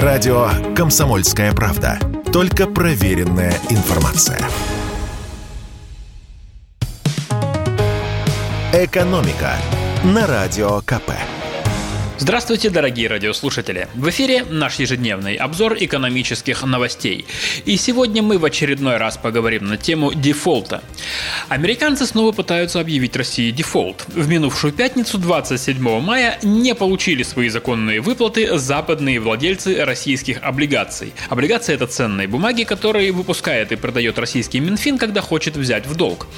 Радио «Комсомольская правда». Только проверенная информация. «Экономика» на Радио КП. Здравствуйте, дорогие радиослушатели! В эфире наш ежедневный обзор экономических новостей. И сегодня мы в очередной раз поговорим на тему дефолта. Американцы снова пытаются объявить России дефолт. В минувшую пятницу, 27 мая, не получили свои законные выплаты западные владельцы российских облигаций. Облигации – это ценные бумаги, которые выпускает и продает российский Минфин, когда хочет взять в долг.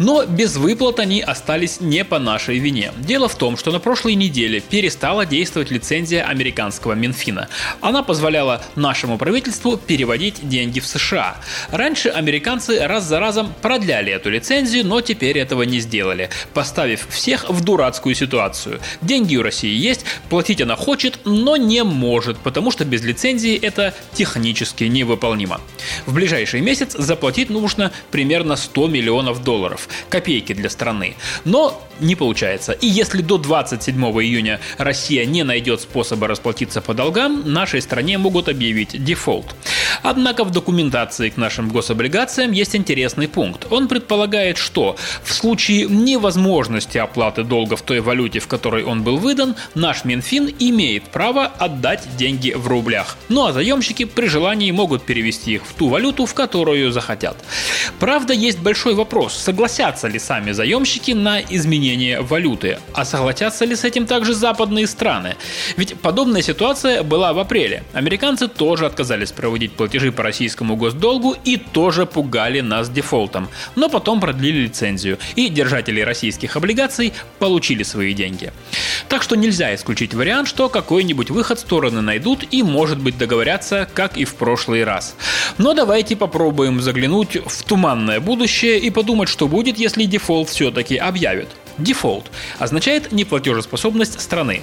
Но без выплат они остались не по нашей вине. Дело в том, что на прошлой неделе перестала действовать лицензия американского Минфина. Она позволяла нашему правительству переводить деньги в США. Раньше американцы раз за разом продляли эту лицензию, но теперь этого не сделали, поставив всех в дурацкую ситуацию. Деньги у России есть, платить она хочет, но не может, потому что без лицензии это технически невыполнимо. В ближайший месяц заплатить нужно примерно 100 миллионов долларов. Копейки для страны. Но не получается. И если до 27 июня Россия не найдет способа расплатиться по долгам, нашей стране могут объявить дефолт. Однако в документации к нашим гособлигациям есть интересный пункт. Он предполагает, что в случае невозможности оплаты долга в той валюте, в которой он был выдан, наш Минфин имеет право отдать деньги в рублях. Ну а заемщики при желании могут перевести их в ту валюту, в которую захотят. Правда, есть большой вопрос, согласятся ли сами заемщики на изменение валюты, а согласятся ли с этим также западные страны. Ведь подобная ситуация была в апреле. Американцы тоже отказались проводить платежи по российскому госдолгу и тоже пугали нас дефолтом. Но потом продлили лицензию, и держатели российских облигаций получили свои деньги. Так что нельзя исключить вариант, что какой-нибудь выход стороны найдут и, может быть, договорятся, как и в прошлый раз. Но давайте попробуем заглянуть в туманное будущее и подумать, что будет, если дефолт все-таки объявят. Дефолт означает неплатежеспособность страны.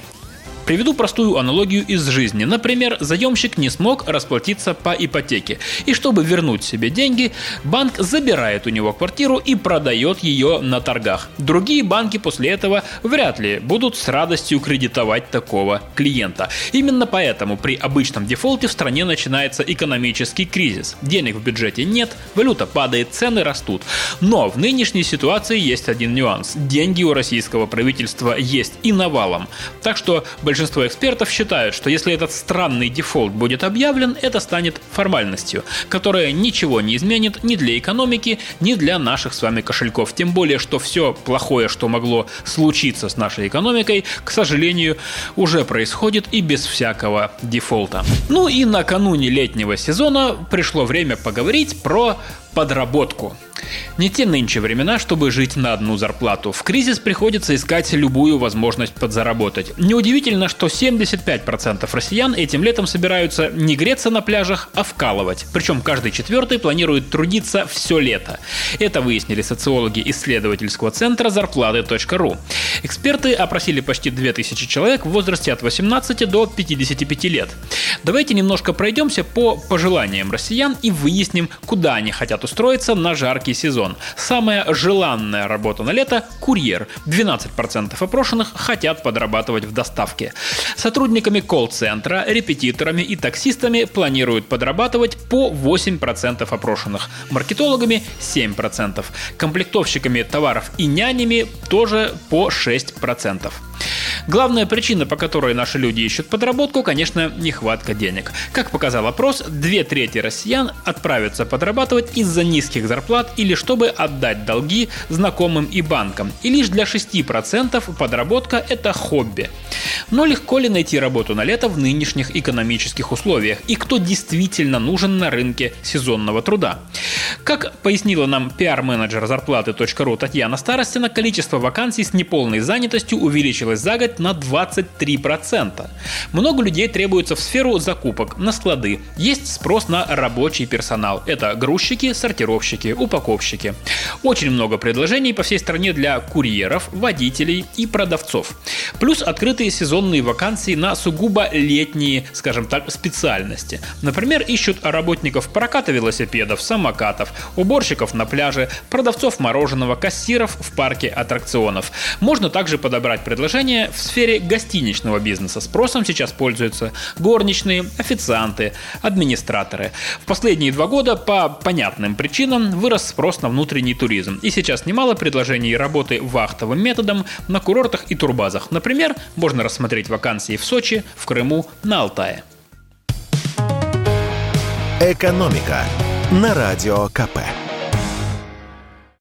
Приведу простую аналогию из жизни. Например, заемщик не смог расплатиться по ипотеке. И чтобы вернуть себе деньги, банк забирает у него квартиру и продает ее на торгах. Другие банки после этого вряд ли будут с радостью кредитовать такого клиента. Именно поэтому при обычном дефолте в стране начинается экономический кризис. Денег в бюджете нет, валюта падает, цены растут. Но в нынешней ситуации есть один нюанс. Деньги у российского правительства есть и навалом. Так что большинство большинство экспертов считают, что если этот странный дефолт будет объявлен, это станет формальностью, которая ничего не изменит ни для экономики, ни для наших с вами кошельков. Тем более, что все плохое, что могло случиться с нашей экономикой, к сожалению, уже происходит и без всякого дефолта. Ну и накануне летнего сезона пришло время поговорить про подработку. Не те нынче времена, чтобы жить на одну зарплату. В кризис приходится искать любую возможность подзаработать. Неудивительно, что 75% россиян этим летом собираются не греться на пляжах, а вкалывать. Причем каждый четвертый планирует трудиться все лето. Это выяснили социологи исследовательского центра зарплаты.ру. Эксперты опросили почти 2000 человек в возрасте от 18 до 55 лет. Давайте немножко пройдемся по пожеланиям россиян и выясним, куда они хотят устроиться на жаркий сезон. Самая желанная работа на лето – курьер. 12% опрошенных хотят подрабатывать в доставке. Сотрудниками колл-центра, репетиторами и таксистами планируют подрабатывать по 8% опрошенных. Маркетологами – 7%. Комплектовщиками товаров и нянями тоже по 6%. 6%. Главная причина, по которой наши люди ищут подработку, конечно, нехватка денег. Как показал опрос, две трети россиян отправятся подрабатывать из-за низких зарплат или чтобы отдать долги знакомым и банкам. И лишь для 6% подработка – это хобби. Но легко ли найти работу на лето в нынешних экономических условиях? И кто действительно нужен на рынке сезонного труда? Как пояснила нам пиар-менеджер зарплаты.ру Татьяна Старостина, количество вакансий с неполной занятостью увеличилось за год на 23%. Много людей требуется в сферу закупок, на склады. Есть спрос на рабочий персонал. Это грузчики, сортировщики, упаковщики. Очень много предложений по всей стране для курьеров, водителей и продавцов. Плюс открытые сезонные вакансии на сугубо летние, скажем так, специальности. Например, ищут работников проката велосипедов, самокатов, уборщиков на пляже, продавцов мороженого, кассиров в парке аттракционов. Можно также подобрать предложения в сфере гостиничного бизнеса. Спросом сейчас пользуются горничные, официанты, администраторы. В последние два года по понятным причинам вырос спрос на внутренний туризм. И сейчас немало предложений работы вахтовым методом на курортах и турбазах. Например, можно рассмотреть вакансии в Сочи, в Крыму, на Алтае. «Экономика» на Радио КП.